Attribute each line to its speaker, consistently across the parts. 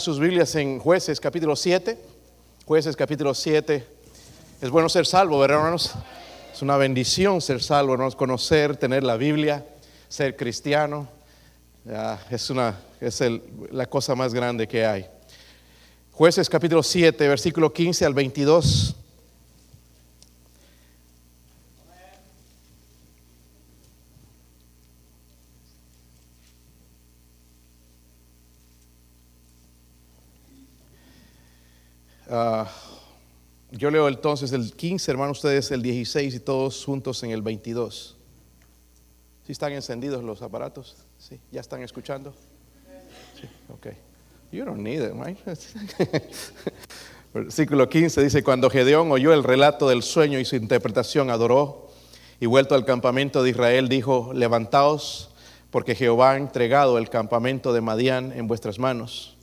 Speaker 1: sus Biblias en Jueces capítulo 7. Jueces capítulo 7. Es bueno ser salvo, ¿verdad, hermanos? Es una bendición ser salvo, conocer, tener la Biblia, ser cristiano. Es una, es la cosa más grande que hay. Jueces capítulo 7, versículo 15 al 22. Ah, yo leo entonces el 15, hermano, ustedes el 16 y todos juntos en el 22. ¿Sí están encendidos los aparatos? ¿Sí? ¿Ya están escuchando? Sí, ok. You don't need it, right? Versículo 15 dice, cuando Gedeón oyó el relato del sueño y su interpretación, adoró y vuelto al campamento de Israel, dijo, levantaos, porque Jehová ha entregado el campamento de Madián en vuestras manos.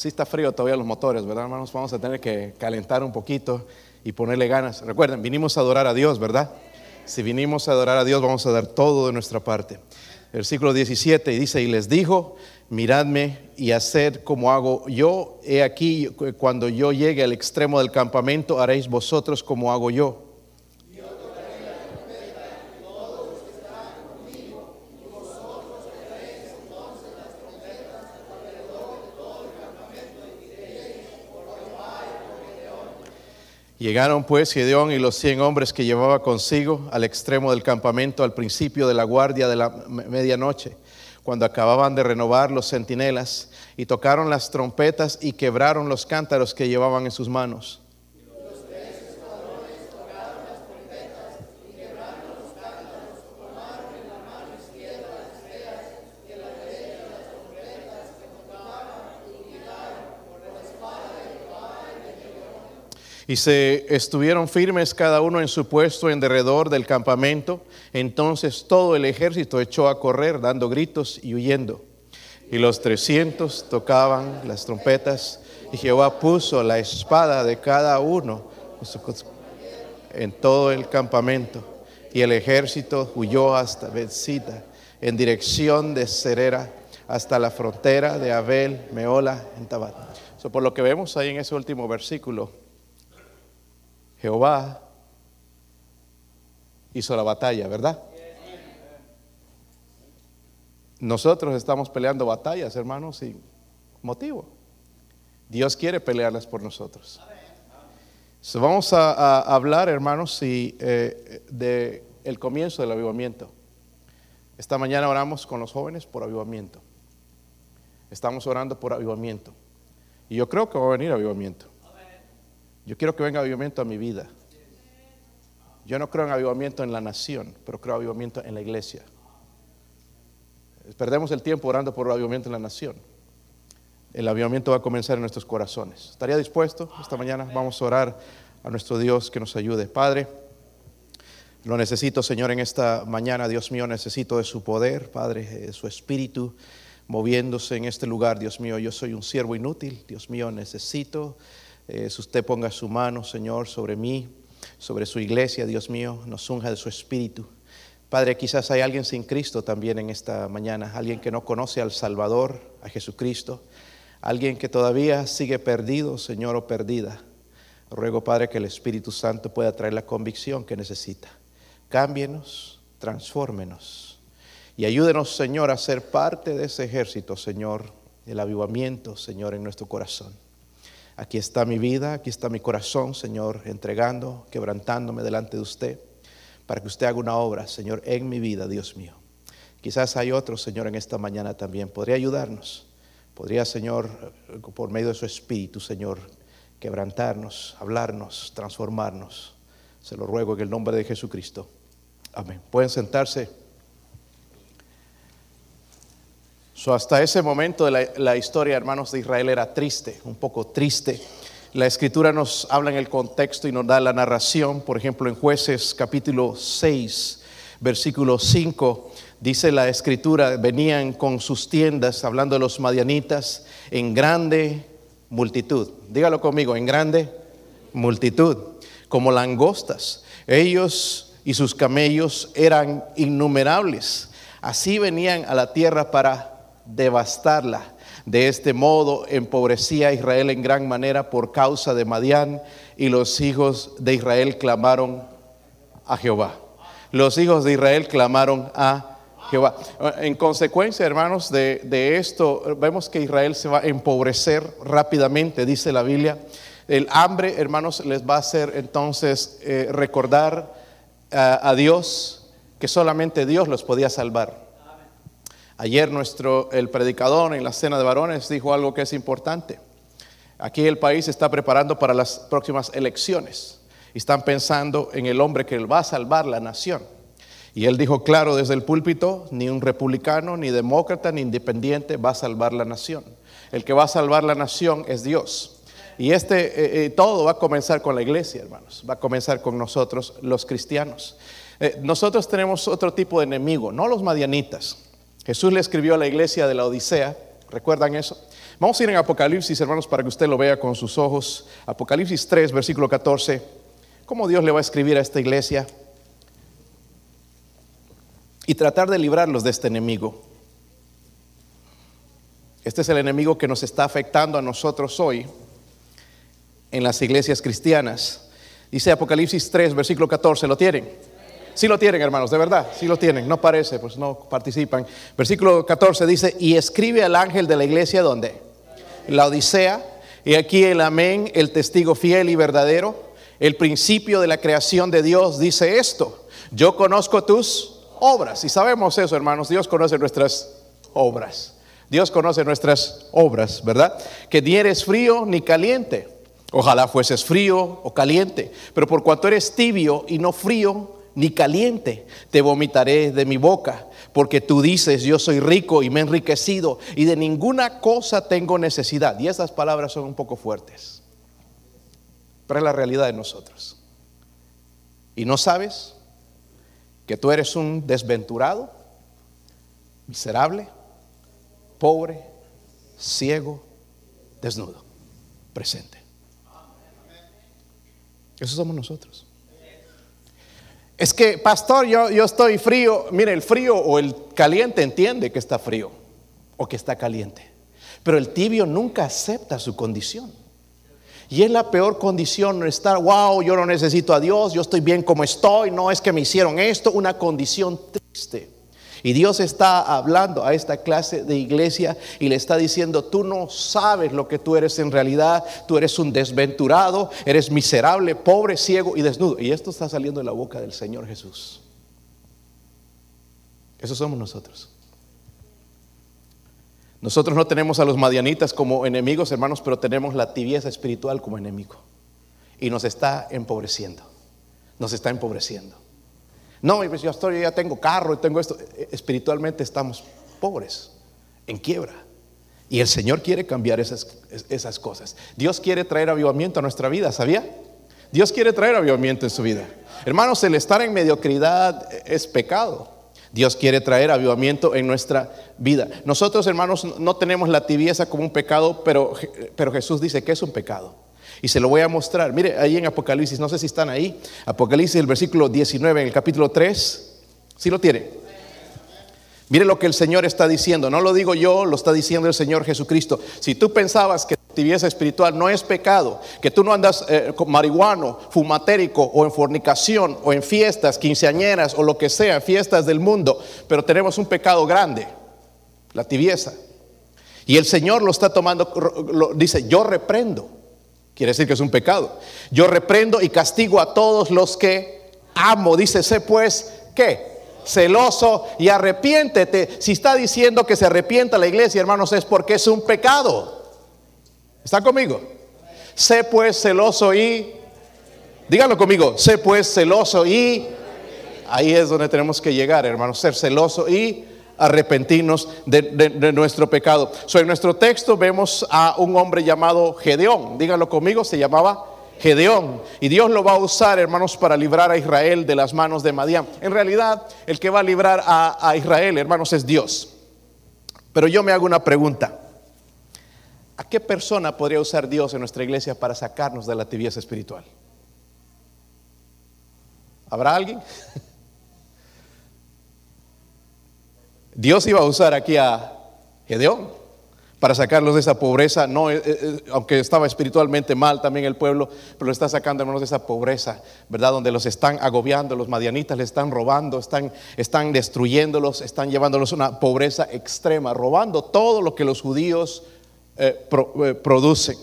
Speaker 1: Sí está frío todavía los motores, ¿verdad, hermanos? Vamos a tener que calentar un poquito y ponerle ganas. Recuerden, vinimos a adorar a Dios, ¿verdad? Si vinimos a adorar a Dios, vamos a dar todo de nuestra parte. Versículo 17 y dice, y les dijo, miradme y haced como hago yo. He aquí, cuando yo llegue al extremo del campamento, haréis vosotros como hago yo. Llegaron pues Gedeón y los cien hombres que llevaba consigo al extremo del campamento al principio de la guardia de la me- medianoche, cuando acababan de renovar los centinelas, y tocaron las trompetas y quebraron los cántaros que llevaban en sus manos. Y se estuvieron firmes cada uno en su puesto en derredor del campamento. Entonces todo el ejército echó a correr dando gritos y huyendo. Y los trescientos tocaban las trompetas y Jehová puso la espada de cada uno en todo el campamento. Y el ejército huyó hasta Bethsida en dirección de Cerera hasta la frontera de Abel, Meola, en Tabat. So, por lo que vemos ahí en ese último versículo, Jehová hizo la batalla, ¿verdad? Nosotros estamos peleando batallas, hermanos, sin motivo. Dios quiere pelearlas por nosotros. So, vamos a, hablar, hermanos, y, eh, de el comienzo del avivamiento. Esta mañana oramos con los jóvenes por avivamiento. Estamos orando por avivamiento. Y yo creo que va a venir avivamiento. Yo quiero que venga avivamiento a mi vida. Yo no creo en avivamiento en la nación, pero creo en avivamiento en la iglesia. Perdemos el tiempo orando por el avivamiento en la nación. El avivamiento va a comenzar en nuestros corazones. ¿Estaría dispuesto esta mañana? Vamos a orar a nuestro Dios que nos ayude. Padre, lo necesito, Señor, en esta mañana, Dios mío, necesito de su poder, Padre, de su espíritu moviéndose en este lugar, Dios mío. Yo soy un siervo inútil, Dios mío, necesito eh, usted ponga su mano, Señor, sobre mí, sobre su iglesia, Dios mío, nos unja de su espíritu. Padre, quizás hay alguien sin Cristo también en esta mañana, alguien que no conoce al Salvador, a Jesucristo, alguien que todavía sigue perdido, Señor, o perdida. Ruego, Padre, que el Espíritu Santo pueda traer la convicción que necesita. Cámbienos, transfórmenos y ayúdenos, Señor, a ser parte de ese ejército, Señor, el avivamiento, Señor, en nuestro corazón. Aquí está mi vida, aquí está mi corazón, Señor, entregando, quebrantándome delante de usted, para que usted haga una obra, Señor, en mi vida, Dios mío. Quizás hay otro, Señor, en esta mañana también. Podría ayudarnos. Podría, Señor, por medio de su Espíritu, Señor, quebrantarnos, hablarnos, transformarnos. Se lo ruego en el nombre de Jesucristo. Amén. Pueden sentarse. Hasta ese momento la, la historia, hermanos, de Israel era triste, un poco triste. La escritura nos habla en el contexto y nos da la narración, por ejemplo, en jueces capítulo 6, versículo 5, dice la escritura, venían con sus tiendas, hablando de los madianitas, en grande multitud. Dígalo conmigo, en grande multitud, como langostas. Ellos y sus camellos eran innumerables. Así venían a la tierra para devastarla. De este modo empobrecía a Israel en gran manera por causa de Madián y los hijos de Israel clamaron a Jehová. Los hijos de Israel clamaron a Jehová. En consecuencia, hermanos, de, esto, vemos que Israel se va a empobrecer rápidamente, dice la Biblia. El hambre, hermanos, les va a hacer entonces eh, recordar a, a Dios que solamente Dios los podía salvar. Ayer nuestro, el predicador en la cena de varones dijo algo que es importante. Aquí el país está preparando para las próximas elecciones están pensando en el hombre que va a salvar la nación. Y él dijo claro desde el púlpito, ni un republicano, ni demócrata, ni independiente va a salvar la nación. El que va a salvar la nación es Dios. Y este eh, eh, todo va a comenzar con la iglesia, hermanos. Va a comenzar con nosotros, los cristianos. Eh, nosotros tenemos otro tipo de enemigo, no los madianitas. Jesús le escribió a la iglesia de la Odisea, ¿recuerdan eso? Vamos a ir en Apocalipsis, hermanos, para que usted lo vea con sus ojos. Apocalipsis 3, versículo 14. ¿Cómo Dios le va a escribir a esta iglesia? Y tratar de librarlos de este enemigo. Este es el enemigo que nos está afectando a nosotros hoy en las iglesias cristianas. Dice Apocalipsis 3, versículo 14, ¿lo tienen? Sí lo tienen, hermanos, de verdad, sí lo tienen. No parece, pues no participan. Versículo 14 dice, y escribe al ángel de la iglesia, ¿dónde? La Odisea. Y aquí el amén, el testigo fiel y verdadero, el principio de la creación de Dios, dice esto. Yo conozco tus obras. Y sabemos eso, hermanos, Dios conoce nuestras obras. Dios conoce nuestras obras, ¿verdad? Que ni eres frío ni caliente. Ojalá fueses frío o caliente. Pero por cuanto eres tibio y no frío, ni caliente, te vomitaré de mi boca, porque tú dices, yo soy rico y me he enriquecido y de ninguna cosa tengo necesidad. Y esas palabras son un poco fuertes, pero es la realidad de nosotros. ¿Y no sabes que tú eres un desventurado, miserable, pobre, ciego, desnudo, presente? Eso somos nosotros. Es que, pastor, yo, yo estoy frío. Mire, el frío o el caliente entiende que está frío o que está caliente. Pero el tibio nunca acepta su condición. Y es la peor condición estar, wow, yo no necesito a Dios, yo estoy bien como estoy, no es que me hicieron esto, una condición triste. Y Dios está hablando a esta clase de iglesia y le está diciendo, tú no sabes lo que tú eres en realidad, tú eres un desventurado, eres miserable, pobre, ciego y desnudo. Y esto está saliendo de la boca del Señor Jesús. Eso somos nosotros. Nosotros no tenemos a los madianitas como enemigos, hermanos, pero tenemos la tibieza espiritual como enemigo. Y nos está empobreciendo. Nos está empobreciendo. No, yo estoy, ya tengo carro y tengo esto. E, espiritualmente estamos pobres, en quiebra. Y el Señor quiere cambiar esas, esas cosas. Dios quiere traer avivamiento a nuestra vida, ¿sabía? Dios quiere traer avivamiento en su vida. Hermanos, el estar en mediocridad es pecado. Dios quiere traer avivamiento en nuestra vida. Nosotros, hermanos, no tenemos la tibieza como un pecado, pero, pero Jesús dice que es un pecado. Y se lo voy a mostrar. Mire, ahí en Apocalipsis, no sé si están ahí. Apocalipsis, el versículo 19, en el capítulo 3. ¿Sí lo tiene? Mire lo que el Señor está diciendo. No lo digo yo, lo está diciendo el Señor Jesucristo. Si tú pensabas que tibieza espiritual no es pecado, que tú no andas eh, con marihuano, fumatérico o en fornicación o en fiestas quinceañeras o lo que sea, fiestas del mundo, pero tenemos un pecado grande, la tibieza. Y el Señor lo está tomando, dice, yo reprendo. Quiere decir que es un pecado. Yo reprendo y castigo a todos los que amo. Dice, sé pues, ¿qué? Celoso y arrepiéntete. Si está diciendo que se arrepienta la iglesia, hermanos, es porque es un pecado. ¿Está conmigo? Sé pues celoso y... Díganlo conmigo. Sé pues celoso y... Ahí es donde tenemos que llegar, hermanos. Ser celoso y arrepentirnos de, nuestro pecado. en nuestro texto vemos a un hombre llamado Gedeón. Díganlo conmigo, se llamaba Gedeón. Y Dios lo va a usar, hermanos, para librar a Israel de las manos de Madián. En realidad, el que va a librar a, Israel, hermanos, es Dios. Pero yo me hago una pregunta. ¿A qué persona podría usar Dios en nuestra iglesia para sacarnos de la tibieza espiritual? ¿Habrá alguien? Dios iba a usar aquí a Gedeón para sacarlos de esa pobreza, no, eh, eh, aunque estaba espiritualmente mal también el pueblo, pero lo está sacando hermanos de esa pobreza, ¿verdad? Donde los están agobiando, los madianitas les están robando, están, están destruyéndolos, están llevándolos a una pobreza extrema, robando todo lo que los judíos eh, producen.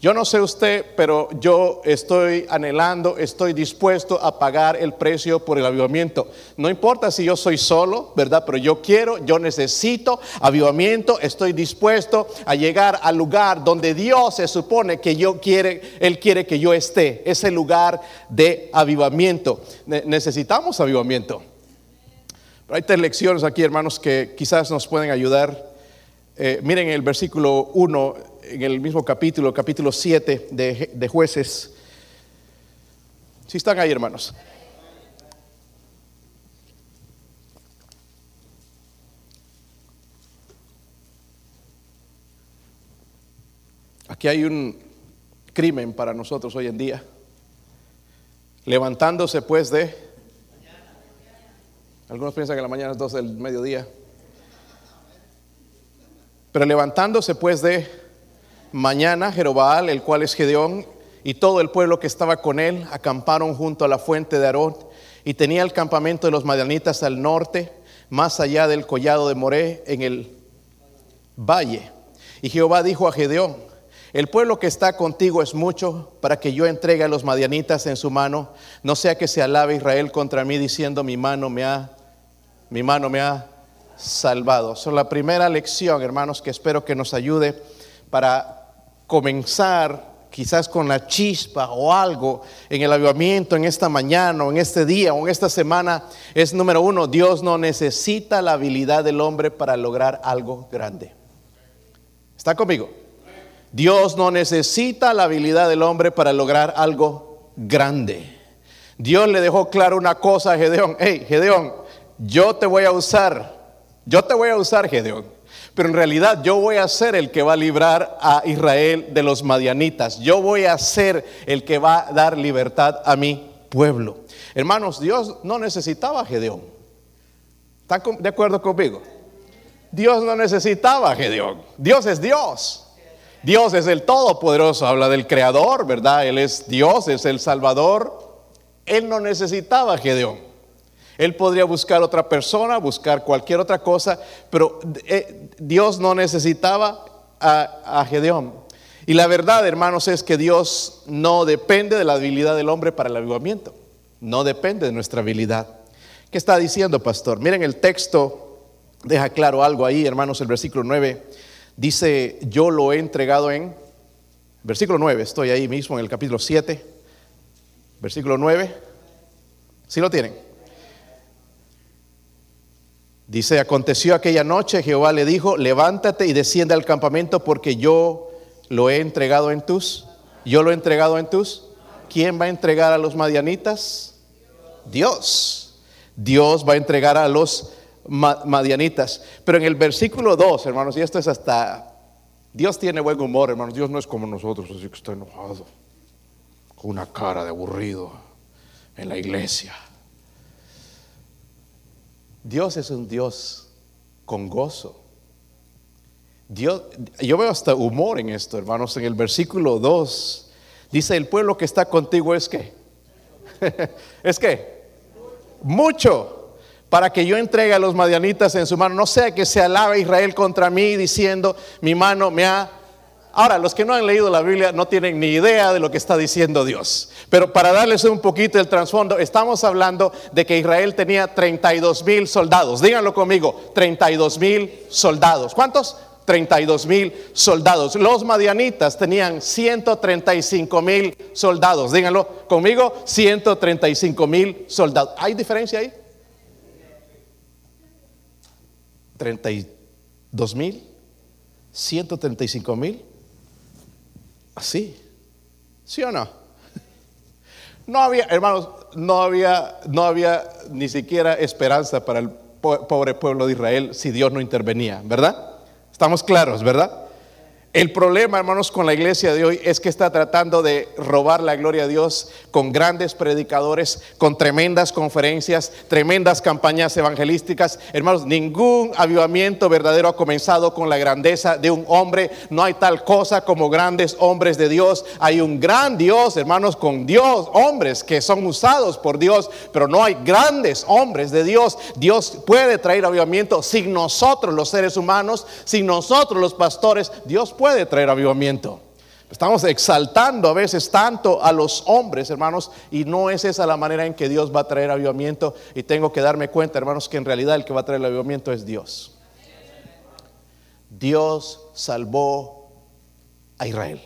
Speaker 1: Yo no sé usted, pero yo estoy anhelando, estoy dispuesto a pagar el precio por el avivamiento. No importa si yo soy solo, ¿verdad? Pero yo quiero, yo necesito avivamiento, estoy dispuesto a llegar al lugar donde Dios se supone que yo quiere, Él quiere que yo esté, ese lugar de avivamiento. necesitamos avivamiento. Pero hay tres lecciones aquí, hermanos, que quizás nos pueden ayudar. Eh, miren el versículo 1 en el mismo capítulo, capítulo 7 de, de jueces. Si están ahí, hermanos. Aquí hay un crimen para nosotros hoy en día. Levantándose pues de... Algunos piensan que la mañana es 12 del mediodía. Pero levantándose pues de Mañana Jerobal, el cual es Gedeón, y todo el pueblo que estaba con él acamparon junto a la fuente de Aarón y tenía el campamento de los madianitas al norte, más allá del collado de Moré, en el valle. Y Jehová dijo a Gedeón, el pueblo que está contigo es mucho para que yo entregue a los madianitas en su mano, no sea que se alabe Israel contra mí diciendo mi mano me ha, mi mano me ha salvado. es la primera lección, hermanos, que espero que nos ayude para comenzar quizás con la chispa o algo en el avivamiento en esta mañana o en este día o en esta semana es número uno, Dios no necesita la habilidad del hombre para lograr algo grande. ¿Está conmigo? Dios no necesita la habilidad del hombre para lograr algo grande. Dios le dejó claro una cosa a Gedeón. Hey, Gedeón, yo te voy a usar. Yo te voy a usar, Gedeón pero en realidad yo voy a ser el que va a librar a Israel de los madianitas. Yo voy a ser el que va a dar libertad a mi pueblo. Hermanos, Dios no necesitaba a Gedeón. ¿Están de acuerdo conmigo? Dios no necesitaba a Gedeón. Dios es Dios. Dios es el Todopoderoso. Habla del Creador, ¿verdad? Él es Dios, es el Salvador. Él no necesitaba a Gedeón. Él podría buscar otra persona, buscar cualquier otra cosa, pero eh, Dios no necesitaba a, Gedeón. Y la verdad, hermanos, es que Dios no depende de la habilidad del hombre para el avivamiento. No depende de nuestra habilidad. ¿Qué está diciendo, pastor? Miren el texto, deja claro algo ahí, hermanos, el versículo 9. Dice, yo lo he entregado en, versículo 9, estoy ahí mismo en el capítulo 7, versículo 9. ¿Sí lo tienen? Dice, aconteció aquella noche, Jehová le dijo, levántate y desciende al campamento porque yo lo he entregado en tus, yo lo he entregado en tus. ¿Quién va a entregar a los madianitas? Dios. Dios va a entregar a los madianitas. Pero en el versículo 2, hermanos, y esto es hasta, Dios tiene buen humor, hermanos, Dios no es como nosotros, así que está enojado, con una cara de aburrido en la iglesia. Dios es un Dios con gozo. Dios, yo veo hasta humor en esto, hermanos. En el versículo 2 dice, el pueblo que está contigo es que, es que, mucho para que yo entregue a los madianitas en su mano. No sea que se alabe Israel contra mí diciendo, mi mano me ha Ahora, los que no han leído la Biblia no tienen ni idea de lo que está diciendo Dios. Pero para darles un poquito el trasfondo, estamos hablando de que Israel tenía 32 mil soldados. Díganlo conmigo, 32 mil soldados. ¿Cuántos? 32 mil soldados. Los madianitas tenían 135 mil soldados. Díganlo conmigo, 135 mil soldados. ¿Hay diferencia ahí? 32 mil, 135 mil. Así. ¿Sí o no? No había, hermanos, no había, no había ni siquiera esperanza para el pobre pueblo de Israel si Dios no intervenía, ¿verdad? Estamos claros, ¿verdad? El problema, hermanos, con la iglesia de hoy es que está tratando de robar la gloria a Dios con grandes predicadores, con tremendas conferencias, tremendas campañas evangelísticas. Hermanos, ningún avivamiento verdadero ha comenzado con la grandeza de un hombre. No hay tal cosa como grandes hombres de Dios. Hay un gran Dios, hermanos, con Dios, hombres que son usados por Dios, pero no hay grandes hombres de Dios. Dios puede traer avivamiento sin nosotros los seres humanos, sin nosotros los pastores. Dios puede traer avivamiento. Estamos exaltando a veces tanto a los hombres, hermanos, y no es esa la manera en que Dios va a traer avivamiento. Y tengo que darme cuenta, hermanos, que en realidad el que va a traer el avivamiento es Dios. Dios salvó a Israel.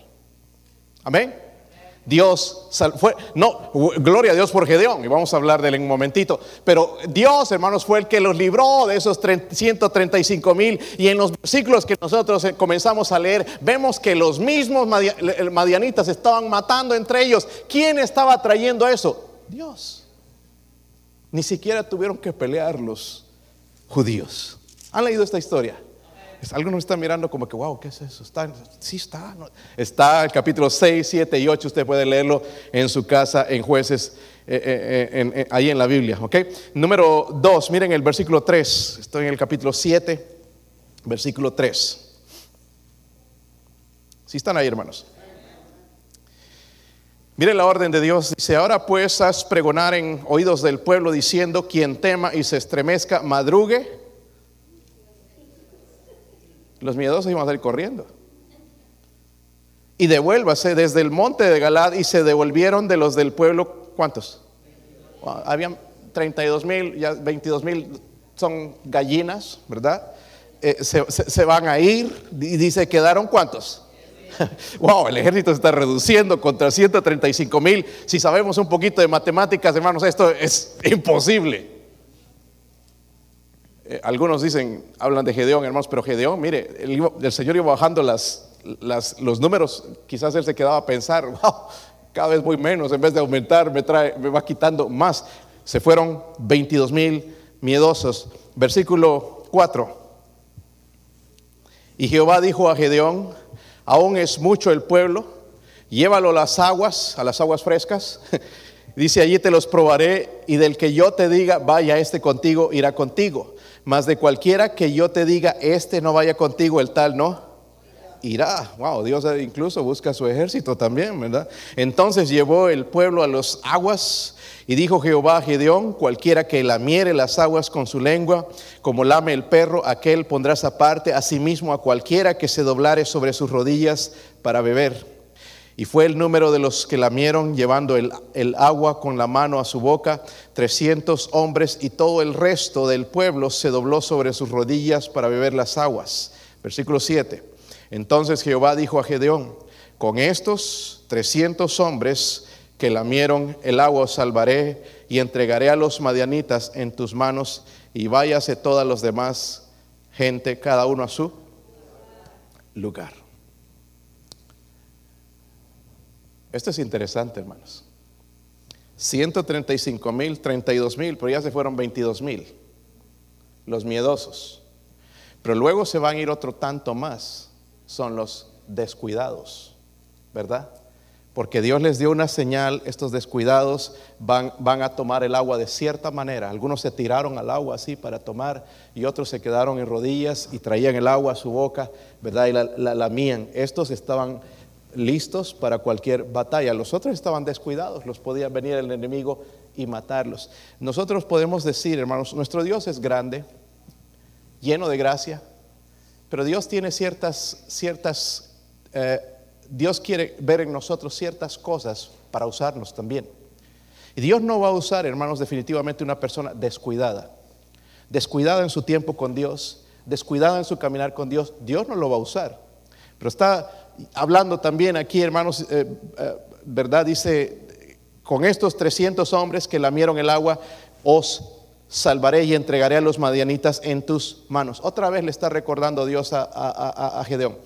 Speaker 1: Amén. Dios fue, no, gloria a Dios por Gedeón, y vamos a hablar de él en un momentito, pero Dios, hermanos, fue el que los libró de esos 135 mil, y en los versículos que nosotros eh, comenzamos a leer, vemos que los mismos madianitas estaban matando entre ellos. ¿Quién estaba trayendo eso? Dios. Ni siquiera tuvieron que pelear los judíos. ¿Han leído esta historia? Algunos están mirando como que, wow, ¿qué es eso? Está, sí está. Está el capítulo 6, 7 y 8. Usted puede leerlo en su casa, en jueces, eh, eh, eh, ahí en la Biblia. Número 2, miren el versículo 3. Estoy en el capítulo 7, versículo 3. Si están ahí, hermanos. Miren la orden de Dios. Dice, ahora pues haz pregonar en oídos del pueblo diciendo, quien tema y se estremezca, madrugue los miedosos iban a salir corriendo. Y devuélvase desde el monte de Galad y se devolvieron de los del pueblo, ¿cuántos? habían 32 mil, ya 22 mil son gallinas, ¿verdad? Eh, se, van a ir y dice, ¿quedaron cuántos? wow, el ejército se está reduciendo contra 135 mil. Si sabemos un poquito de matemáticas, hermanos, esto es imposible. Eh, algunos dicen, hablan de Gedeón, hermanos, pero Gedeón, mire, el, Señor iba bajando los números, quizás él se quedaba a pensar, wow, cada vez voy menos, en vez de aumentar, me, trae, me va quitando más. Se fueron 22 mil miedosos. Versículo 4. Y Jehová dijo a Gedeón, aún es mucho el pueblo, llévalo a las aguas, a las aguas frescas. Dice, allí te los probaré y del que yo te diga, vaya este contigo, irá contigo mas de cualquiera que yo te diga, este no vaya contigo, el tal no irá. Wow, Dios incluso busca su ejército también, ¿verdad? Entonces llevó el pueblo a las aguas y dijo Jehová a Gedeón, cualquiera que lamiere las aguas con su lengua, como lame el perro, aquel pondrás aparte, asimismo a cualquiera que se doblare sobre sus rodillas para beber. Y fue el número de los que lamieron llevando el, agua con la mano a su boca, trescientos hombres, y todo el resto del pueblo se dobló sobre sus rodillas para beber las aguas. Versículo 7. Entonces Jehová dijo a Gedeón, con estos trescientos hombres que lamieron el agua os salvaré y entregaré a los madianitas en tus manos y váyase todas los demás gente, cada uno a su lugar. Esto es interesante, hermanos. 135 mil, 32 mil, pero ya se fueron 22 mil. Los miedosos. Pero luego se van a ir otro tanto más. Son los descuidados, ¿verdad? Porque Dios les dio una señal, estos descuidados van, van, a tomar el agua de cierta manera. Algunos se tiraron al agua así para tomar y otros se quedaron en rodillas y traían el agua a su boca, ¿verdad? Y la, la lamían. Estos estaban listos para cualquier batalla. Los otros estaban descuidados, los podía venir el enemigo y matarlos. Nosotros podemos decir, hermanos, nuestro Dios es grande, lleno de gracia, pero Dios tiene ciertas, ciertas, eh, Dios quiere ver en nosotros ciertas cosas para usarnos también. Y Dios no va a usar, hermanos, definitivamente una persona descuidada, descuidada en su tiempo con Dios, descuidada en su caminar con Dios. Dios no lo va a usar. Pero está hablando también aquí, hermanos, eh, eh, ¿verdad? Dice, con estos 300 hombres que lamieron el agua, os salvaré y entregaré a los madianitas en tus manos. Otra vez le está recordando Dios a, Gedeón.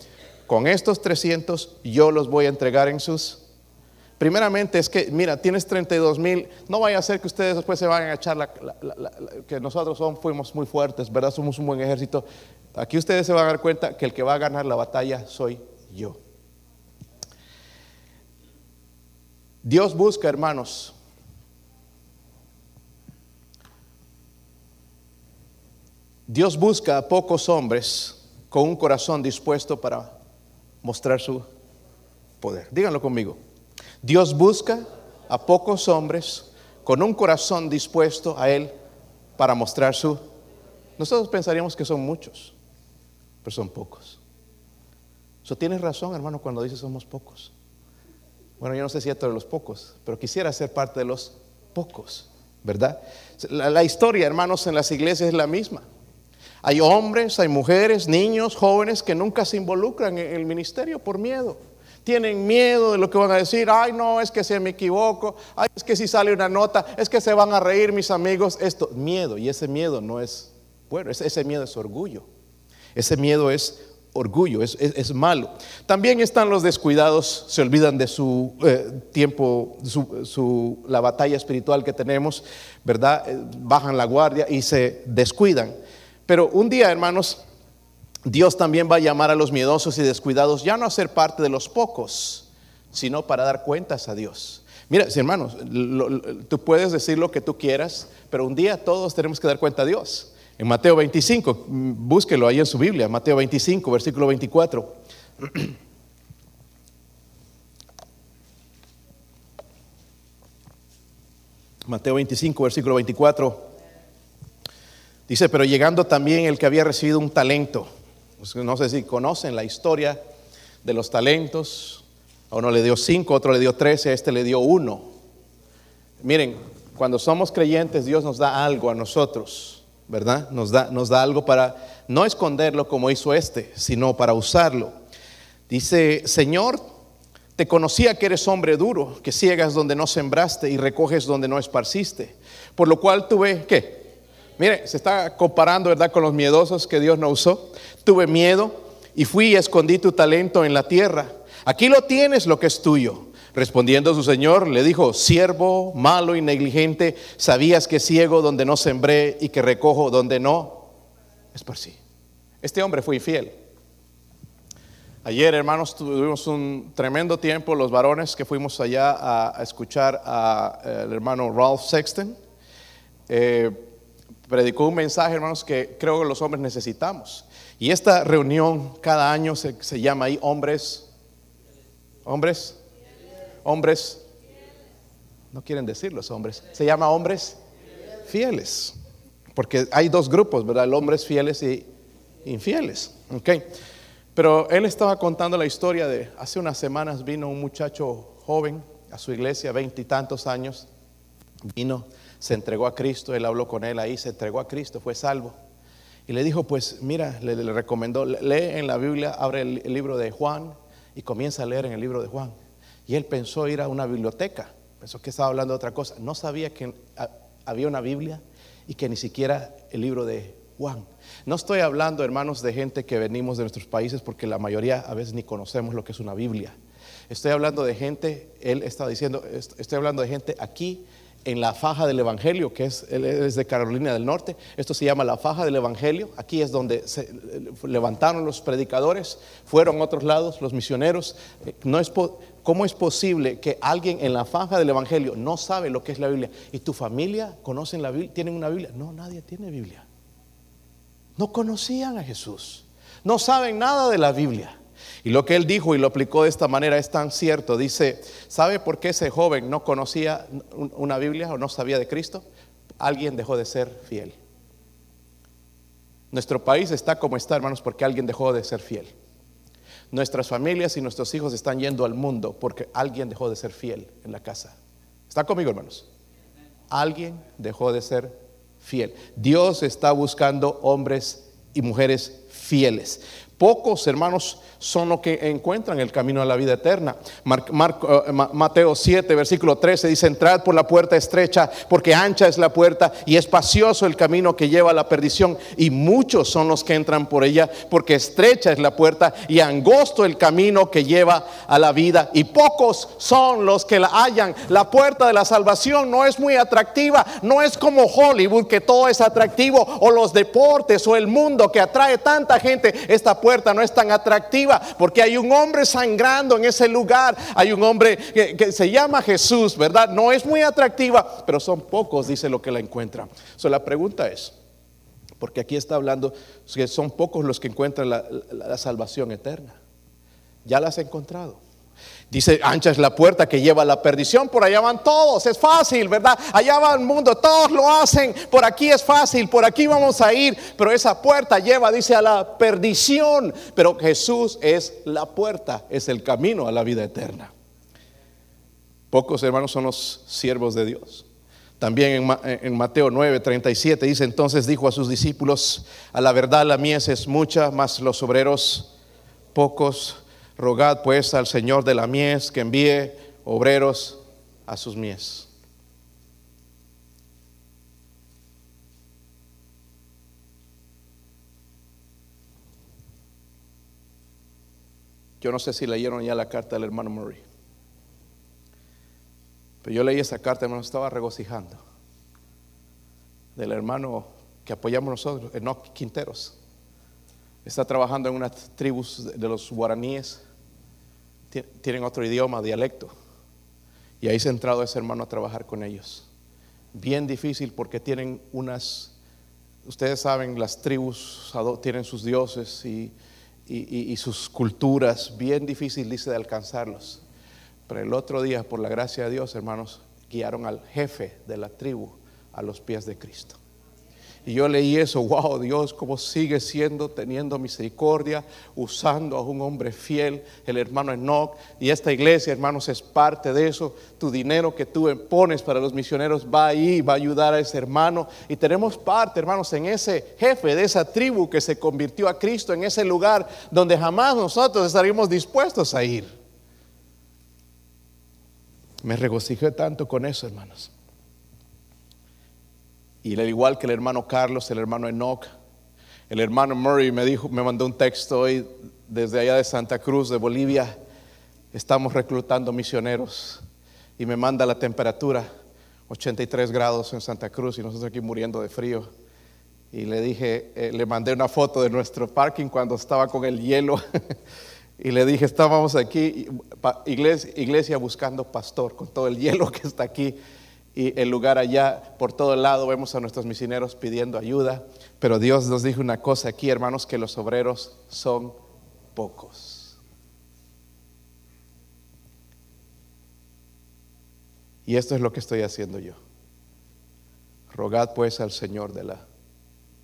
Speaker 1: Con estos 300 yo los voy a entregar en sus... Primeramente es que, mira, tienes 32 mil, no vaya a ser que ustedes después se vayan a echar la, que nosotros somos, fuimos muy fuertes, ¿verdad? Somos un buen ejército. Aquí ustedes se van a dar cuenta que el que va a ganar la batalla soy yo. Dios busca, hermanos, Dios busca a pocos hombres con un corazón dispuesto para mostrar su poder. Díganlo conmigo. Dios busca a pocos hombres con un corazón dispuesto a Él para mostrar su... Nosotros pensaríamos que son muchos, pero son pocos. Tienes razón, hermano, cuando dices somos pocos. Bueno, yo no sé si esto de los pocos, pero quisiera ser parte de los pocos, ¿verdad? La, la historia, hermanos, en las iglesias es la misma. Hay hombres, hay mujeres, niños, jóvenes que nunca se involucran en el ministerio por miedo. Tienen miedo de lo que van a decir. Ay, no, es que se me equivoco. Ay, es que si sale una nota, es que se van a reír mis amigos. Esto, miedo. Y ese miedo no es bueno, ese, miedo es orgullo. Ese miedo es orgullo, es, malo. También están los descuidados, se olvidan de su eh, tiempo, su, la batalla espiritual que tenemos, ¿verdad? Eh, bajan la guardia y se descuidan. Pero un día, hermanos, Dios también va a llamar a los miedosos y descuidados ya no a ser parte de los pocos, sino para dar cuentas a Dios. Mira, hermanos, tú puedes decir lo que tú quieras, pero un día todos tenemos que dar cuenta a Dios. En Mateo 25, búsquelo ahí en su Biblia, Mateo 25, versículo 24. Mateo 25, versículo 24. Dice, pero llegando también el que había recibido un talento. No sé si conocen la historia de los talentos. A uno le dio cinco, otro le dio trece, a este le dio uno. Miren, cuando somos creyentes, Dios nos da algo a nosotros. ¿Verdad? Nos da, nos da algo para no esconderlo como hizo este, sino para usarlo. Dice, Señor, te conocía que eres hombre duro, que ciegas donde no sembraste y recoges donde no esparciste. Por lo cual tuve, ¿qué? Mire, se está comparando, ¿verdad?, con los miedosos que Dios no usó. Tuve miedo y fui y escondí tu talento en la tierra. Aquí lo tienes, lo que es tuyo. Respondiendo su señor, le dijo, siervo malo y negligente, sabías que ciego donde no sembré y que recojo donde no es por sí. Este hombre fue infiel. Ayer, hermanos, tuvimos un tremendo tiempo, los varones que fuimos allá a, escuchar al hermano Ralph Sexton. Eh, predicó un mensaje, hermanos, que creo que los hombres necesitamos. Y esta reunión cada año se, se llama ahí hombres, hombres hombres, no quieren decir los hombres, se llama hombres fieles, porque hay dos grupos, ¿verdad? Hombres fieles y infieles, ¿ok? Pero él estaba contando la historia de, hace unas semanas vino un muchacho joven a su iglesia, veintitantos años, vino, se entregó a Cristo, él habló con él ahí, se entregó a Cristo, fue salvo. Y le dijo, pues mira, le, recomendó, lee en la Biblia, abre el libro de Juan y comienza a leer en el libro de Juan. Y él pensó ir a una biblioteca, pensó que estaba hablando de otra cosa. No sabía que había una Biblia y que ni siquiera el libro de Juan. No estoy hablando, hermanos, de gente que venimos de nuestros países porque la mayoría a veces ni conocemos lo que es una Biblia. Estoy hablando de gente, él está diciendo, estoy hablando de gente aquí en la faja del Evangelio, que es, es de Carolina del Norte. Esto se llama la faja del Evangelio. Aquí es donde se levantaron los predicadores, fueron a otros lados los misioneros. Eh, no es, ¿Cómo es posible que alguien en la faja del Evangelio no sabe lo que es la Biblia? ¿Y tu familia conocen la Biblia? ¿Tienen una Biblia? No, nadie tiene Biblia. No conocían a Jesús. No saben nada de la Biblia. Y lo que él dijo y lo aplicó de esta manera es tan cierto. Dice, ¿sabe por qué ese joven no conocía una Biblia o no sabía de Cristo? Alguien dejó de ser fiel. Nuestro país está como está, hermanos, porque alguien dejó de ser fiel. Nuestras familias y nuestros hijos están yendo al mundo porque alguien dejó de ser fiel en la casa. ¿Está conmigo, hermanos? Alguien dejó de ser fiel. Dios está buscando hombres y mujeres fieles. Pocos hermanos son los que encuentran el camino a la vida eterna. Eh, Mateo 7, versículo 13 dice, entrad por la puerta estrecha, porque ancha es la puerta y espacioso el camino que lleva a la perdición. Y muchos son los que entran por ella, porque estrecha es la puerta y angosto el camino que lleva a la vida. Y pocos son los que la hallan. La puerta de la salvación no es muy atractiva, no es como Hollywood, que todo es atractivo, o los deportes, o el mundo que atrae tanta gente. Esta puerta puerta no es tan atractiva porque hay un hombre sangrando en ese lugar. Hay un hombre que, se llama Jesús, ¿verdad? No es muy atractiva, pero son pocos, dice lo que la encuentran. So, la pregunta es, porque aquí está hablando que son pocos los que encuentran la, salvación eterna. Ya la has encontrado. Dice, ancha es la puerta que lleva a la perdición, por allá van todos, es fácil, ¿verdad? Allá va el mundo, todos lo hacen, por aquí es fácil, por aquí vamos a ir, pero esa puerta lleva, dice, a la perdición, pero Jesús es la puerta, es el camino a la vida eterna. Pocos hermanos son los siervos de Dios. También en, Mateo 9, 37 dice, entonces dijo a sus discípulos, a la verdad la mies es mucha, mas los obreros pocos. Rogad pues al Señor de la mies que envíe obreros a sus mies. Yo no sé si leyeron ya la carta del hermano Murray. Pero yo leí esa carta y me estaba regocijando. Del hermano que apoyamos nosotros, Enoch Quinteros. Está trabajando en unas tribus de los guaraníes tienen otro idioma, dialecto. Y ahí se ha entrado ese hermano a trabajar con ellos. Bien difícil porque tienen unas, ustedes saben, las tribus tienen sus dioses y, y, sus culturas. Bien difícil, dice, de alcanzarlos. Pero el otro día, por la gracia de Dios, hermanos, guiaron al jefe de la tribu a los pies de Cristo. Y yo leí eso, wow, Dios, cómo sigue siendo, teniendo misericordia, usando a un hombre fiel, el hermano Enoch. Y esta iglesia, hermanos, es parte de eso. Tu dinero que tú pones para los misioneros va ahí, va a ayudar a ese hermano. Y tenemos parte, hermanos, en ese jefe de esa tribu que se convirtió a Cristo, en ese lugar donde jamás nosotros estaríamos dispuestos a ir. Me regocijé tanto con eso, hermanos. Y al igual que el hermano Carlos, el hermano Enoch, el hermano Murray me dijo, me mandó un texto hoy desde allá de Santa Cruz, de Bolivia. Estamos reclutando misioneros y me manda la temperatura 83 grados en Santa Cruz y nosotros aquí muriendo de frío. Y le dije, eh, le mandé una foto de nuestro parking cuando estaba con el hielo. y le dije, estábamos aquí, iglesia, iglesia buscando pastor, con todo el hielo que está aquí y el lugar allá, por todo el lado vemos a nuestros misioneros pidiendo ayuda, pero Dios nos dijo una cosa aquí, hermanos, que los obreros son pocos. Y esto es lo que estoy haciendo yo. Rogad pues al Señor de la...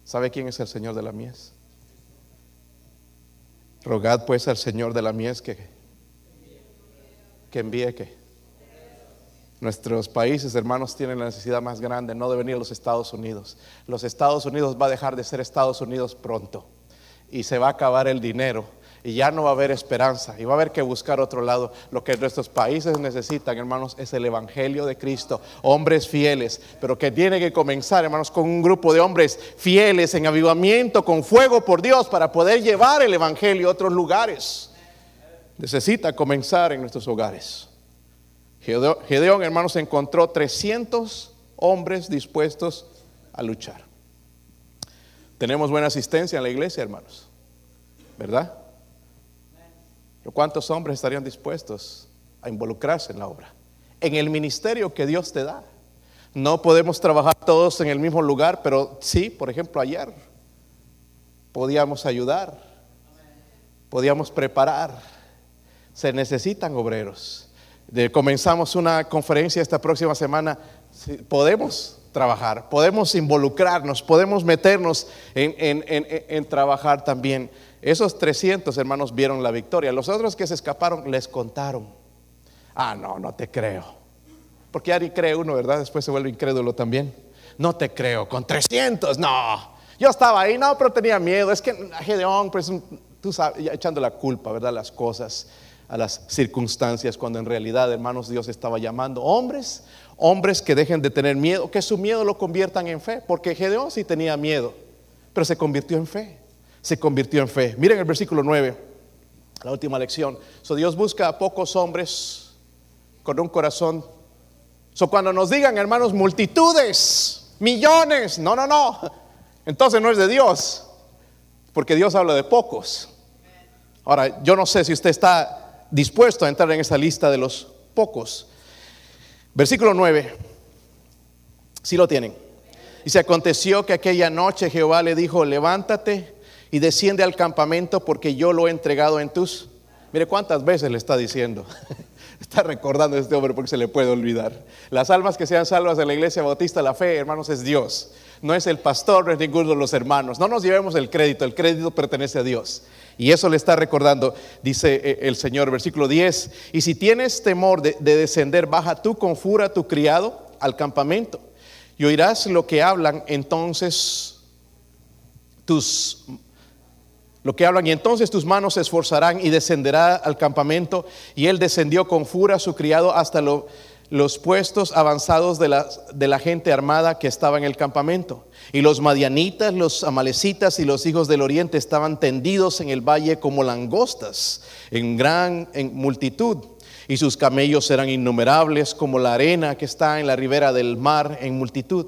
Speaker 1: ¿Sabe quién es el Señor de la mies? Rogad pues al Señor de la mies que, que envíe que Nuestros países, hermanos, tienen la necesidad más grande, no de venir a los Estados Unidos. Los Estados Unidos va a dejar de ser Estados Unidos pronto y se va a acabar el dinero y ya no va a haber esperanza y va a haber que buscar otro lado. Lo que nuestros países necesitan, hermanos, es el Evangelio de Cristo, hombres fieles, pero que tiene que comenzar, hermanos, con un grupo de hombres fieles en avivamiento, con fuego por Dios, para poder llevar el Evangelio a otros lugares. Necesita comenzar en nuestros hogares. Gedeón, hermanos, encontró 300 hombres dispuestos a luchar. Tenemos buena asistencia en la iglesia, hermanos, ¿verdad? Pero ¿cuántos hombres estarían dispuestos a involucrarse en la obra? En el ministerio que Dios te da. No podemos trabajar todos en el mismo lugar, pero sí, por ejemplo, ayer podíamos ayudar, podíamos preparar. Se necesitan obreros comenzamos una conferencia esta próxima semana, podemos trabajar, podemos involucrarnos, podemos meternos en, trabajar también. Esos 300 hermanos vieron la victoria. Los otros que se escaparon les contaron. Ah, no, no te creo. Porque Ari cree uno, ¿verdad? Después se vuelve incrédulo también. No te creo, con 300, no. Yo estaba ahí, no, pero tenía miedo. Es que Gedeón, pues tú sabes, echando la culpa, ¿verdad? Las cosas a las circunstancias, cuando en realidad, hermanos, Dios estaba llamando hombres, hombres que dejen de tener miedo, que su miedo lo conviertan en fe, porque Gedeón sí tenía miedo, pero se convirtió en fe, se convirtió en fe. Miren el versículo 9, la última lección. So, Dios busca a pocos hombres con un corazón. So, cuando nos digan, hermanos, multitudes, millones, no, no, no, entonces no es de Dios, porque Dios habla de pocos. Ahora, yo no sé si usted está dispuesto a entrar en esa lista de los pocos. Versículo 9, si lo tienen. Y se aconteció que aquella noche Jehová le dijo, levántate y desciende al campamento porque yo lo he entregado en tus... Mire cuántas veces le está diciendo. está recordando a este hombre porque se le puede olvidar. Las almas que sean salvas de la iglesia bautista, la fe, hermanos, es Dios. No es el pastor, no es ninguno de los hermanos. No nos llevemos el crédito, el crédito pertenece a Dios. Y eso le está recordando, dice eh, el Señor, versículo 10. Y si tienes temor de, de descender, baja tú con fura tu criado al campamento y oirás lo que hablan entonces tus lo que hablan y entonces tus manos se esforzarán y descenderá al campamento y él descendió con fura su criado hasta los puestos avanzados de la, de la gente armada que estaba en el campamento y los madianitas, los amalecitas y los hijos del oriente estaban tendidos en el valle como langostas en gran en multitud y sus camellos eran innumerables como la arena que está en la ribera del mar en multitud.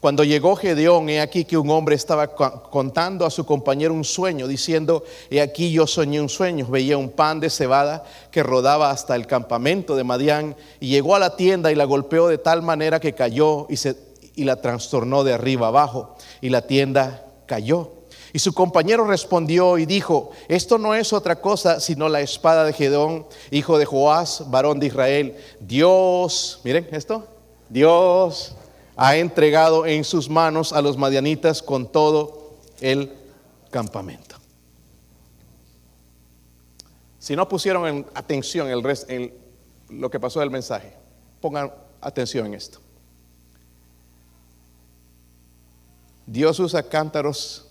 Speaker 1: Cuando llegó Gedeón, he aquí que un hombre estaba contando a su compañero un sueño, diciendo, he aquí yo soñé un sueño, veía un pan de cebada que rodaba hasta el campamento de Madián y llegó a la tienda y la golpeó de tal manera que cayó y, se, y la trastornó de arriba abajo y la tienda cayó. Y su compañero respondió y dijo, esto no es otra cosa sino la espada de Gedeón, hijo de Joás, varón de Israel. Dios, miren esto, Dios ha entregado en sus manos a los madianitas con todo el campamento. Si no pusieron en atención el en lo que pasó del mensaje, pongan atención en esto. Dios usa cántaros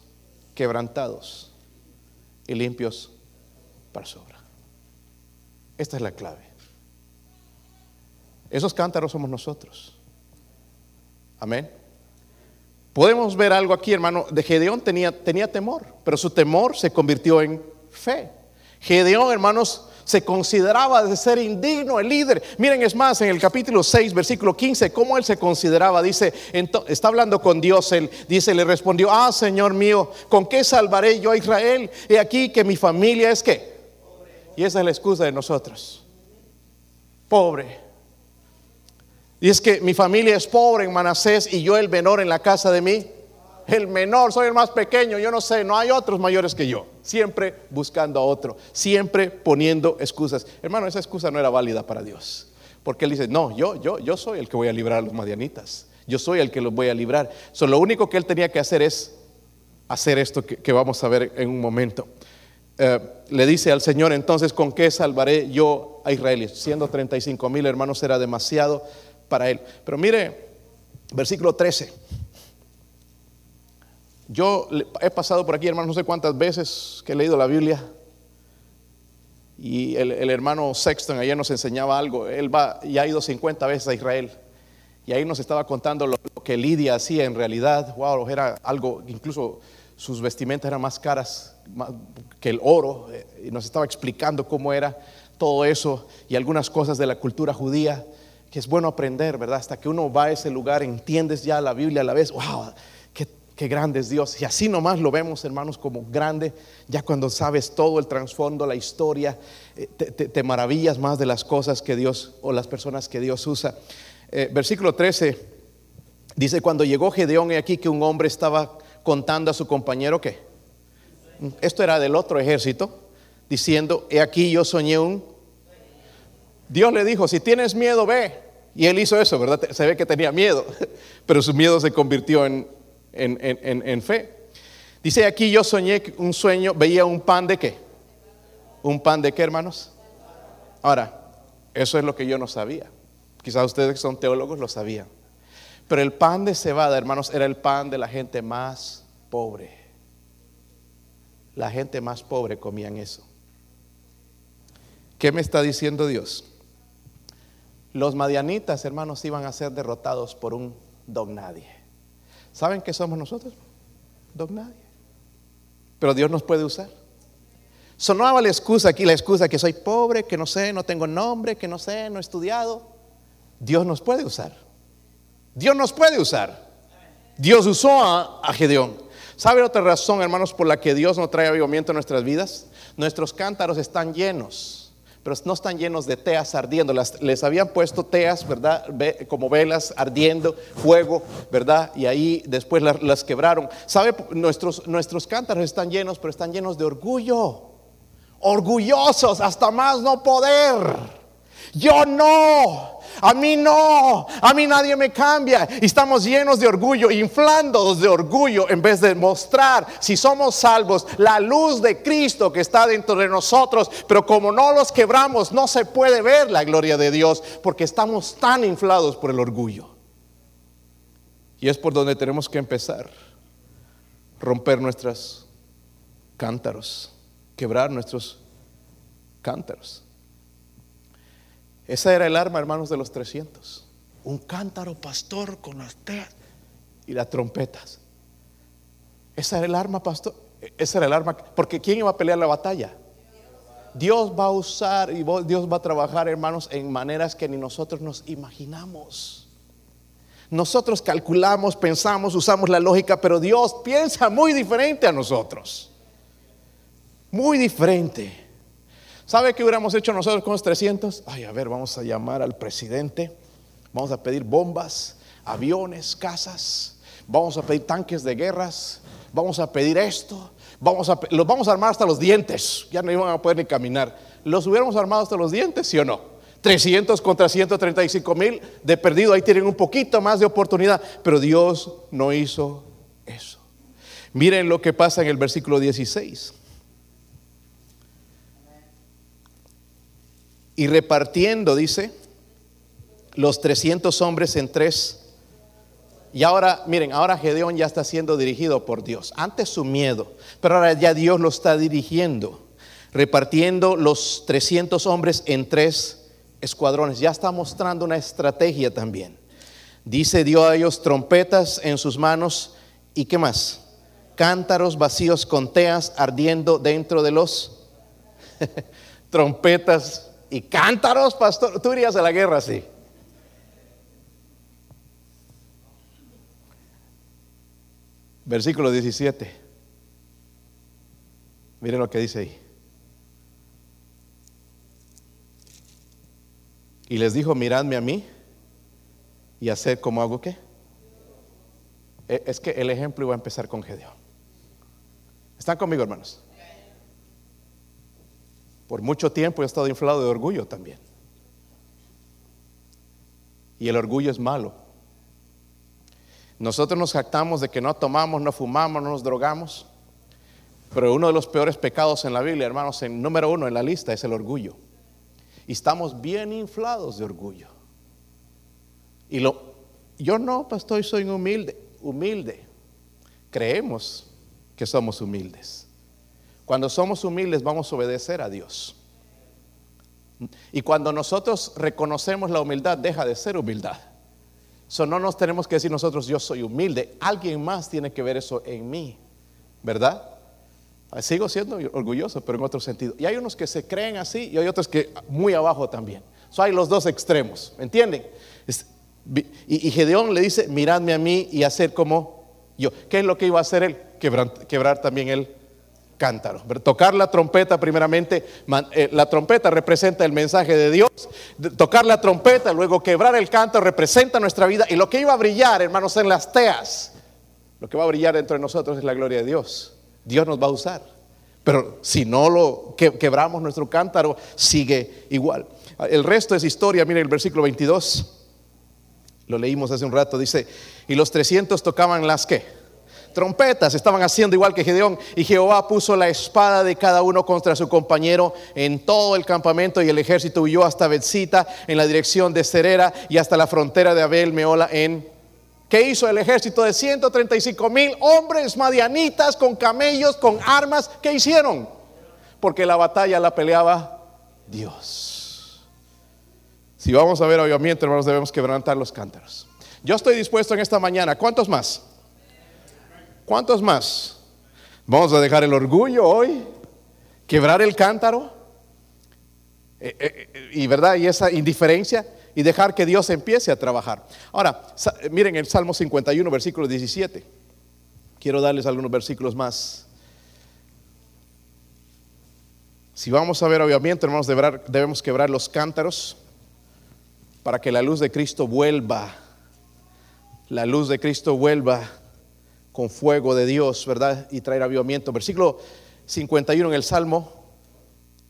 Speaker 1: quebrantados y limpios para sobra. Esta es la clave. Esos cántaros somos nosotros. Amén. Podemos ver algo aquí, hermano. De Gedeón tenía, tenía temor, pero su temor se convirtió en fe. Gedeón, hermanos, se consideraba de ser indigno el líder. Miren, es más, en el capítulo 6, versículo 15, cómo él se consideraba. Dice, está hablando con Dios, él dice, le respondió, ah, Señor mío, ¿con qué salvaré yo a Israel? Y aquí que mi familia es qué. Y esa es la excusa de nosotros. Pobre. Y es que mi familia es pobre en Manasés y yo el menor en la casa de mí el menor, soy el más pequeño, yo no sé, no hay otros mayores que yo. Siempre buscando a otro, siempre poniendo excusas. Hermano, esa excusa no era válida para Dios. Porque él dice, no, yo, yo, yo soy el que voy a librar a los madianitas. Yo soy el que los voy a librar. So, lo único que él tenía que hacer es hacer esto que, vamos a ver en un momento. Eh, le dice al Señor, entonces, ¿con qué salvaré yo a Israel? Siendo 35 mil hermanos era demasiado para él. Pero mire, versículo 13. Yo he pasado por aquí, hermano, no sé cuántas veces que he leído la Biblia. Y el, hermano Sexton ayer nos enseñaba algo. Él va y ha ido 50 veces a Israel. Y ahí nos estaba contando lo, que Lidia hacía en realidad. Wow, era algo, incluso sus vestimentas eran más caras que el oro. Eh, y nos estaba explicando cómo era todo eso y algunas cosas de la cultura judía. Que es bueno aprender, ¿verdad? Hasta que uno va a ese lugar, entiendes ya la Biblia a la vez. Wow, qué grande es Dios. Y así nomás lo vemos, hermanos, como grande, ya cuando sabes todo el trasfondo, la historia, eh, te, maravillas más de las cosas que Dios o las personas que Dios usa. Eh, versículo 13 dice, cuando llegó Gedeón, he aquí que un hombre estaba contando a su compañero que, esto era del otro ejército, diciendo, he aquí yo soñé un... Dios le dijo, si tienes miedo, ve. Y él hizo eso, ¿verdad? Se ve que tenía miedo, pero su miedo se convirtió en, en, fe. Dice aquí, yo soñé un sueño, veía un pan de qué? ¿Un pan de qué, hermanos? Ahora, eso es lo que yo no sabía. Quizás ustedes que son teólogos lo sabían. Pero el pan de cebada, hermanos, era el pan de la gente más pobre. La gente más pobre comían eso. ¿Qué me está diciendo Dios? Los madianitas, hermanos, iban a ser derrotados por un don nadie. ¿Saben qué somos nosotros? Don nadie. Pero Dios nos puede usar. Sonaba la excusa aquí, la excusa que soy pobre, que no sé, no tengo nombre, que no sé, no he estudiado. Dios nos puede usar. Dios nos puede usar. Dios usó a, Gedeón. ¿Sabe otra razón, hermanos, por la que Dios no trae avivamiento en nuestras vidas? nuestros cántaros están llenos, pero no están llenos de teas ardiendo. les habían puesto teas, ¿verdad? como velas ardiendo, fuego, ¿verdad? Y ahí después las, quebraron. ¿Sabe? Nuestros, nuestros cántaros están llenos, pero están llenos de orgullo. Orgullosos hasta más no poder. Yo no. A mí no, a mí nadie me cambia. Y estamos llenos de orgullo, inflándonos de orgullo en vez de mostrar si somos salvos la luz de Cristo que está dentro de nosotros. Pero como no los quebramos, no se puede ver la gloria de Dios porque estamos tan inflados por el orgullo. Y es por donde tenemos que empezar. Romper nuestros cántaros, quebrar nuestros cántaros. Esa era el arma, hermanos, de los 300. Un cántaro pastor con las teas y las trompetas. Esa era el arma, pastor. Esa era el arma. Porque ¿quién iba a pelear la batalla? Dios va a usar y Dios va a trabajar, hermanos, en maneras que ni nosotros nos imaginamos. Nosotros calculamos, pensamos, usamos la lógica, pero Dios piensa muy diferente a nosotros. Muy diferente. ¿Sabe qué hubiéramos hecho nosotros con los 300? Ay, a ver, vamos a llamar al presidente, vamos a pedir bombas, aviones, casas, vamos a pedir tanques de guerras, vamos a pedir esto, vamos a, los vamos a armar hasta los dientes, ya no iban a poder ni caminar. ¿Los hubiéramos armado hasta los dientes, sí o no? 300 contra 135 mil de perdido, ahí tienen un poquito más de oportunidad, pero Dios no hizo eso. Miren lo que pasa en el versículo 16. Y repartiendo, dice, los 300 hombres en tres. Y ahora, miren, ahora Gedeón ya está siendo dirigido por Dios. Antes su miedo, pero ahora ya Dios lo está dirigiendo, repartiendo los 300 hombres en tres escuadrones. Ya está mostrando una estrategia también. Dice, dio a ellos trompetas en sus manos y qué más? Cántaros vacíos con teas ardiendo dentro de los trompetas y cántaros, pastor. Tú irías a la guerra así. Versículo 17. Miren lo que dice ahí. Y les dijo, miradme a mí y hacer como hago qué. E, es que el ejemplo iba a empezar con Gedeón. ¿Están conmigo, hermanos? Por mucho tiempo he estado inflado de orgullo también. Y el orgullo es malo. Nosotros nos jactamos de que no tomamos, no fumamos, no nos drogamos. Pero uno de los peores pecados en la Biblia, hermanos, en número uno en la lista es el orgullo. Y estamos bien inflados de orgullo. Y lo, yo no, pastor, soy humilde, humilde. Creemos que somos humildes. Cuando somos humildes vamos a obedecer a Dios. Y cuando nosotros reconocemos la humildad, deja de ser humildad. So, no nos tenemos que decir nosotros, yo soy humilde. Alguien más tiene que ver eso en mí, ¿verdad? Sigo siendo orgulloso, pero en otro sentido. Y hay unos que se creen así y hay otros que muy abajo también. So, hay los dos extremos, ¿me entienden? Y, Gedeón le dice, miradme a mí y hacer como yo. ¿Qué es lo que iba a hacer él? Quebrar también él cántaro. Tocar la trompeta primeramente, eh, la trompeta representa el mensaje de Dios. Tocar la trompeta, luego quebrar el cántaro representa nuestra vida. Y lo que iba a brillar, hermanos, en las teas, lo que va a brillar dentro de nosotros es la gloria de Dios. Dios nos va a usar. Pero si no lo quebramos nuestro cántaro, sigue igual. El resto es historia. Miren el versículo 22. Lo leímos hace un rato. Dice, y los 300 tocaban las que trompetas. Estaban haciendo igual que Gedeón. Y Jehová puso la espada de cada uno contra su compañero en todo el campamento. Y el ejército huyó hasta Betzita en la dirección de Cerera y hasta la frontera de Abel Meola en. ¿Qué hizo el ejército de 135 mil hombres madianitas con camellos, con armas? ¿Qué hicieron? Porque la batalla la peleaba Dios. Si vamos a ver avivamiento, hermanos, debemos quebrantar los cántaros. Yo estoy dispuesto en esta mañana. ¿Cuántos más? ¿Cuántos más? Vamos a dejar el orgullo hoy, quebrar el cántaro eh, eh, eh, y verdad y esa indiferencia y dejar que Dios empiece a trabajar. Ahora, miren el Salmo 51, versículo 17. Quiero darles algunos versículos más. Si vamos a ver avivamiento, hermanos, debemos quebrar los cántaros para que la luz de Cristo vuelva. La luz de Cristo vuelva con fuego de Dios, ¿verdad? Y traer avivamiento. Versículo 51 en el Salmo,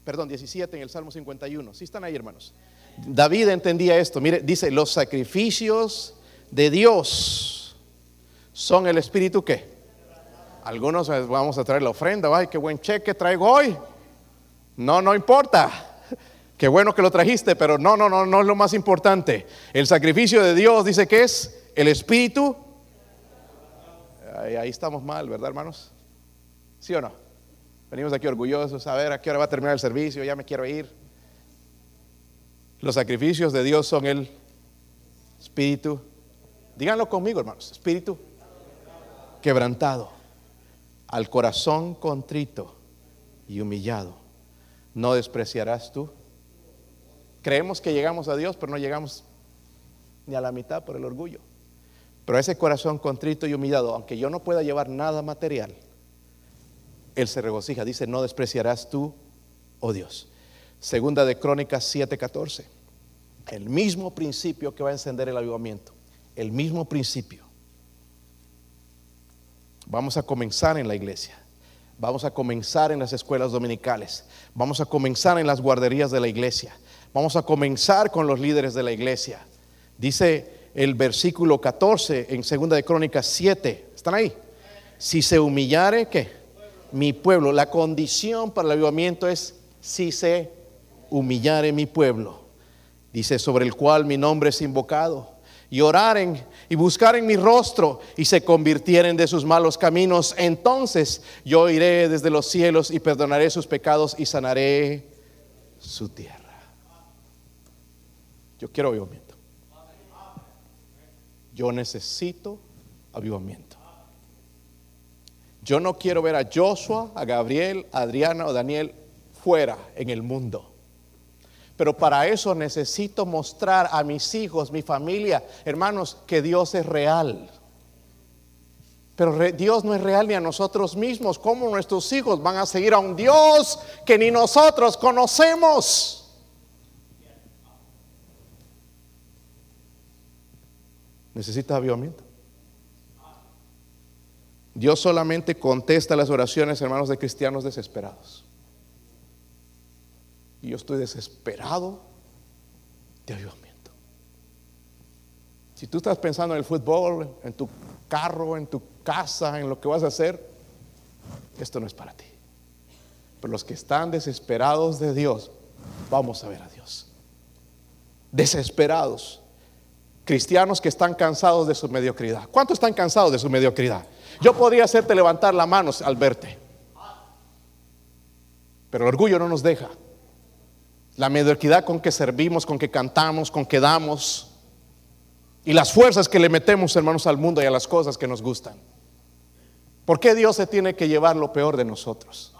Speaker 1: perdón, 17 en el Salmo 51. ¿Sí están ahí, hermanos? David entendía esto. Mire, dice, los sacrificios de Dios son el Espíritu que. Algunos vamos a traer la ofrenda, ay, qué buen cheque traigo hoy. No, no importa. Qué bueno que lo trajiste, pero no, no, no, no es lo más importante. El sacrificio de Dios dice que es el Espíritu. Ahí, ahí estamos mal, ¿verdad, hermanos? ¿Sí o no? Venimos aquí orgullosos a ver a qué hora va a terminar el servicio, ya me quiero ir. Los sacrificios de Dios son el espíritu. Díganlo conmigo, hermanos. Espíritu quebrantado, al corazón contrito y humillado. No despreciarás tú. Creemos que llegamos a Dios, pero no llegamos ni a la mitad por el orgullo. Pero ese corazón contrito y humillado, aunque yo no pueda llevar nada material, Él se regocija. Dice, no despreciarás tú, oh Dios. Segunda de Crónicas 7:14. El mismo principio que va a encender el avivamiento. El mismo principio. Vamos a comenzar en la iglesia. Vamos a comenzar en las escuelas dominicales. Vamos a comenzar en las guarderías de la iglesia. Vamos a comenzar con los líderes de la iglesia. Dice el versículo 14 en Segunda de Crónicas 7. ¿Están ahí? Si se humillare, ¿qué? Mi pueblo. La condición para el avivamiento es si se humillare mi pueblo, dice, sobre el cual mi nombre es invocado, y oraren y buscaren mi rostro y se convirtieren de sus malos caminos, entonces yo iré desde los cielos y perdonaré sus pecados y sanaré su tierra. Yo quiero avivamiento. Yo necesito avivamiento. Yo no quiero ver a Joshua, a Gabriel, a Adriana o Daniel fuera en el mundo. Pero para eso necesito mostrar a mis hijos, mi familia, hermanos, que Dios es real. Pero Dios no es real ni a nosotros mismos. ¿Cómo nuestros hijos van a seguir a un Dios que ni nosotros conocemos? Necesita avivamiento. Dios solamente contesta las oraciones, hermanos, de cristianos desesperados. Y yo estoy desesperado de avivamiento. Si tú estás pensando en el fútbol, en tu carro, en tu casa, en lo que vas a hacer, esto no es para ti. Pero los que están desesperados de Dios, vamos a ver a Dios. Desesperados. Cristianos que están cansados de su mediocridad. ¿Cuántos están cansados de su mediocridad? Yo podría hacerte levantar la mano al verte. Pero el orgullo no nos deja la mediocridad con que servimos, con que cantamos, con que damos, y las fuerzas que le metemos, hermanos, al mundo y a las cosas que nos gustan. ¿Por qué Dios se tiene que llevar lo peor de nosotros?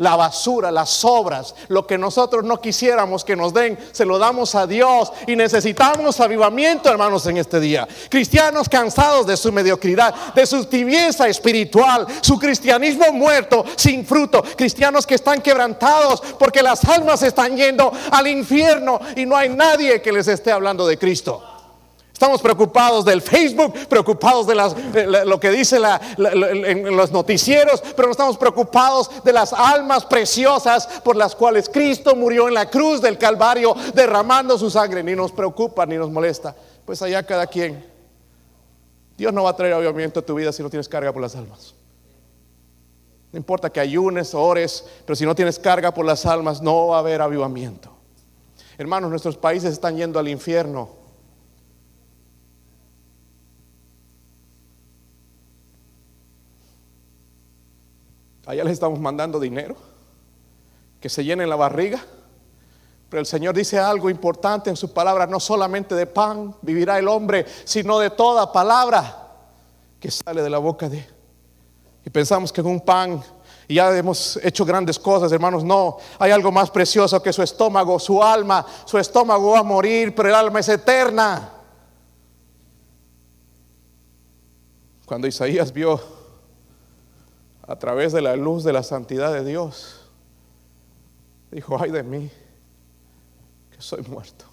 Speaker 1: La basura, las sobras, lo que nosotros no quisiéramos que nos den, se lo damos a Dios y necesitamos avivamiento, hermanos, en este día. Cristianos cansados de su mediocridad, de su tibieza espiritual, su cristianismo muerto, sin fruto. Cristianos que están quebrantados porque las almas están yendo al infierno y no hay nadie que les esté hablando de Cristo. Estamos preocupados del Facebook, preocupados de, lo que dice en los noticieros, pero no estamos preocupados de las almas preciosas por las cuales Cristo murió en la cruz del Calvario derramando su sangre. Ni nos preocupa ni nos molesta. Pues allá cada quien. Dios no va a traer avivamiento a tu vida si no tienes carga por las almas. No importa que ayunes, ores, pero si no tienes carga por las almas, no va a haber avivamiento. Hermanos, nuestros países están yendo al infierno Allá les estamos mandando dinero, que se llenen la barriga. Pero el Señor dice algo importante en su palabra, no solamente de pan vivirá el hombre, sino de toda palabra que sale de la boca de... Y pensamos que con un pan y ya hemos hecho grandes cosas, hermanos. No, hay algo más precioso que su estómago, su alma. Su estómago va a morir, pero el alma es eterna. Cuando Isaías vio a través de la luz de la santidad de Dios. Dijo, ay de mí, que soy muerto.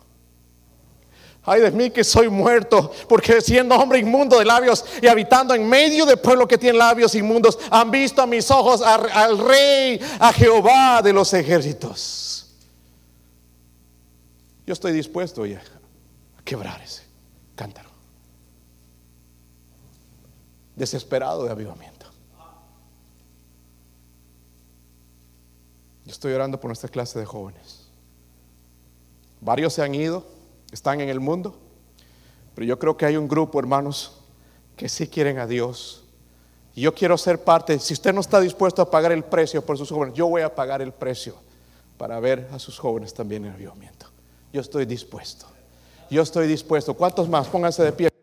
Speaker 1: Ay de mí que soy muerto, porque siendo hombre inmundo de labios y habitando en medio del pueblo que tiene labios inmundos, han visto a mis ojos al rey, a Jehová de los ejércitos. Yo estoy dispuesto a quebrar ese cántaro. Desesperado de avivamiento. Yo estoy orando por nuestra clase de jóvenes. Varios se han ido están en el mundo, pero yo creo que hay un grupo, hermanos, que sí quieren a Dios. Y yo quiero ser parte, si usted no está dispuesto a pagar el precio por sus jóvenes, yo voy a pagar el precio para ver a sus jóvenes también en avivamiento. Yo estoy dispuesto. Yo estoy dispuesto. ¿Cuántos más? Pónganse de pie.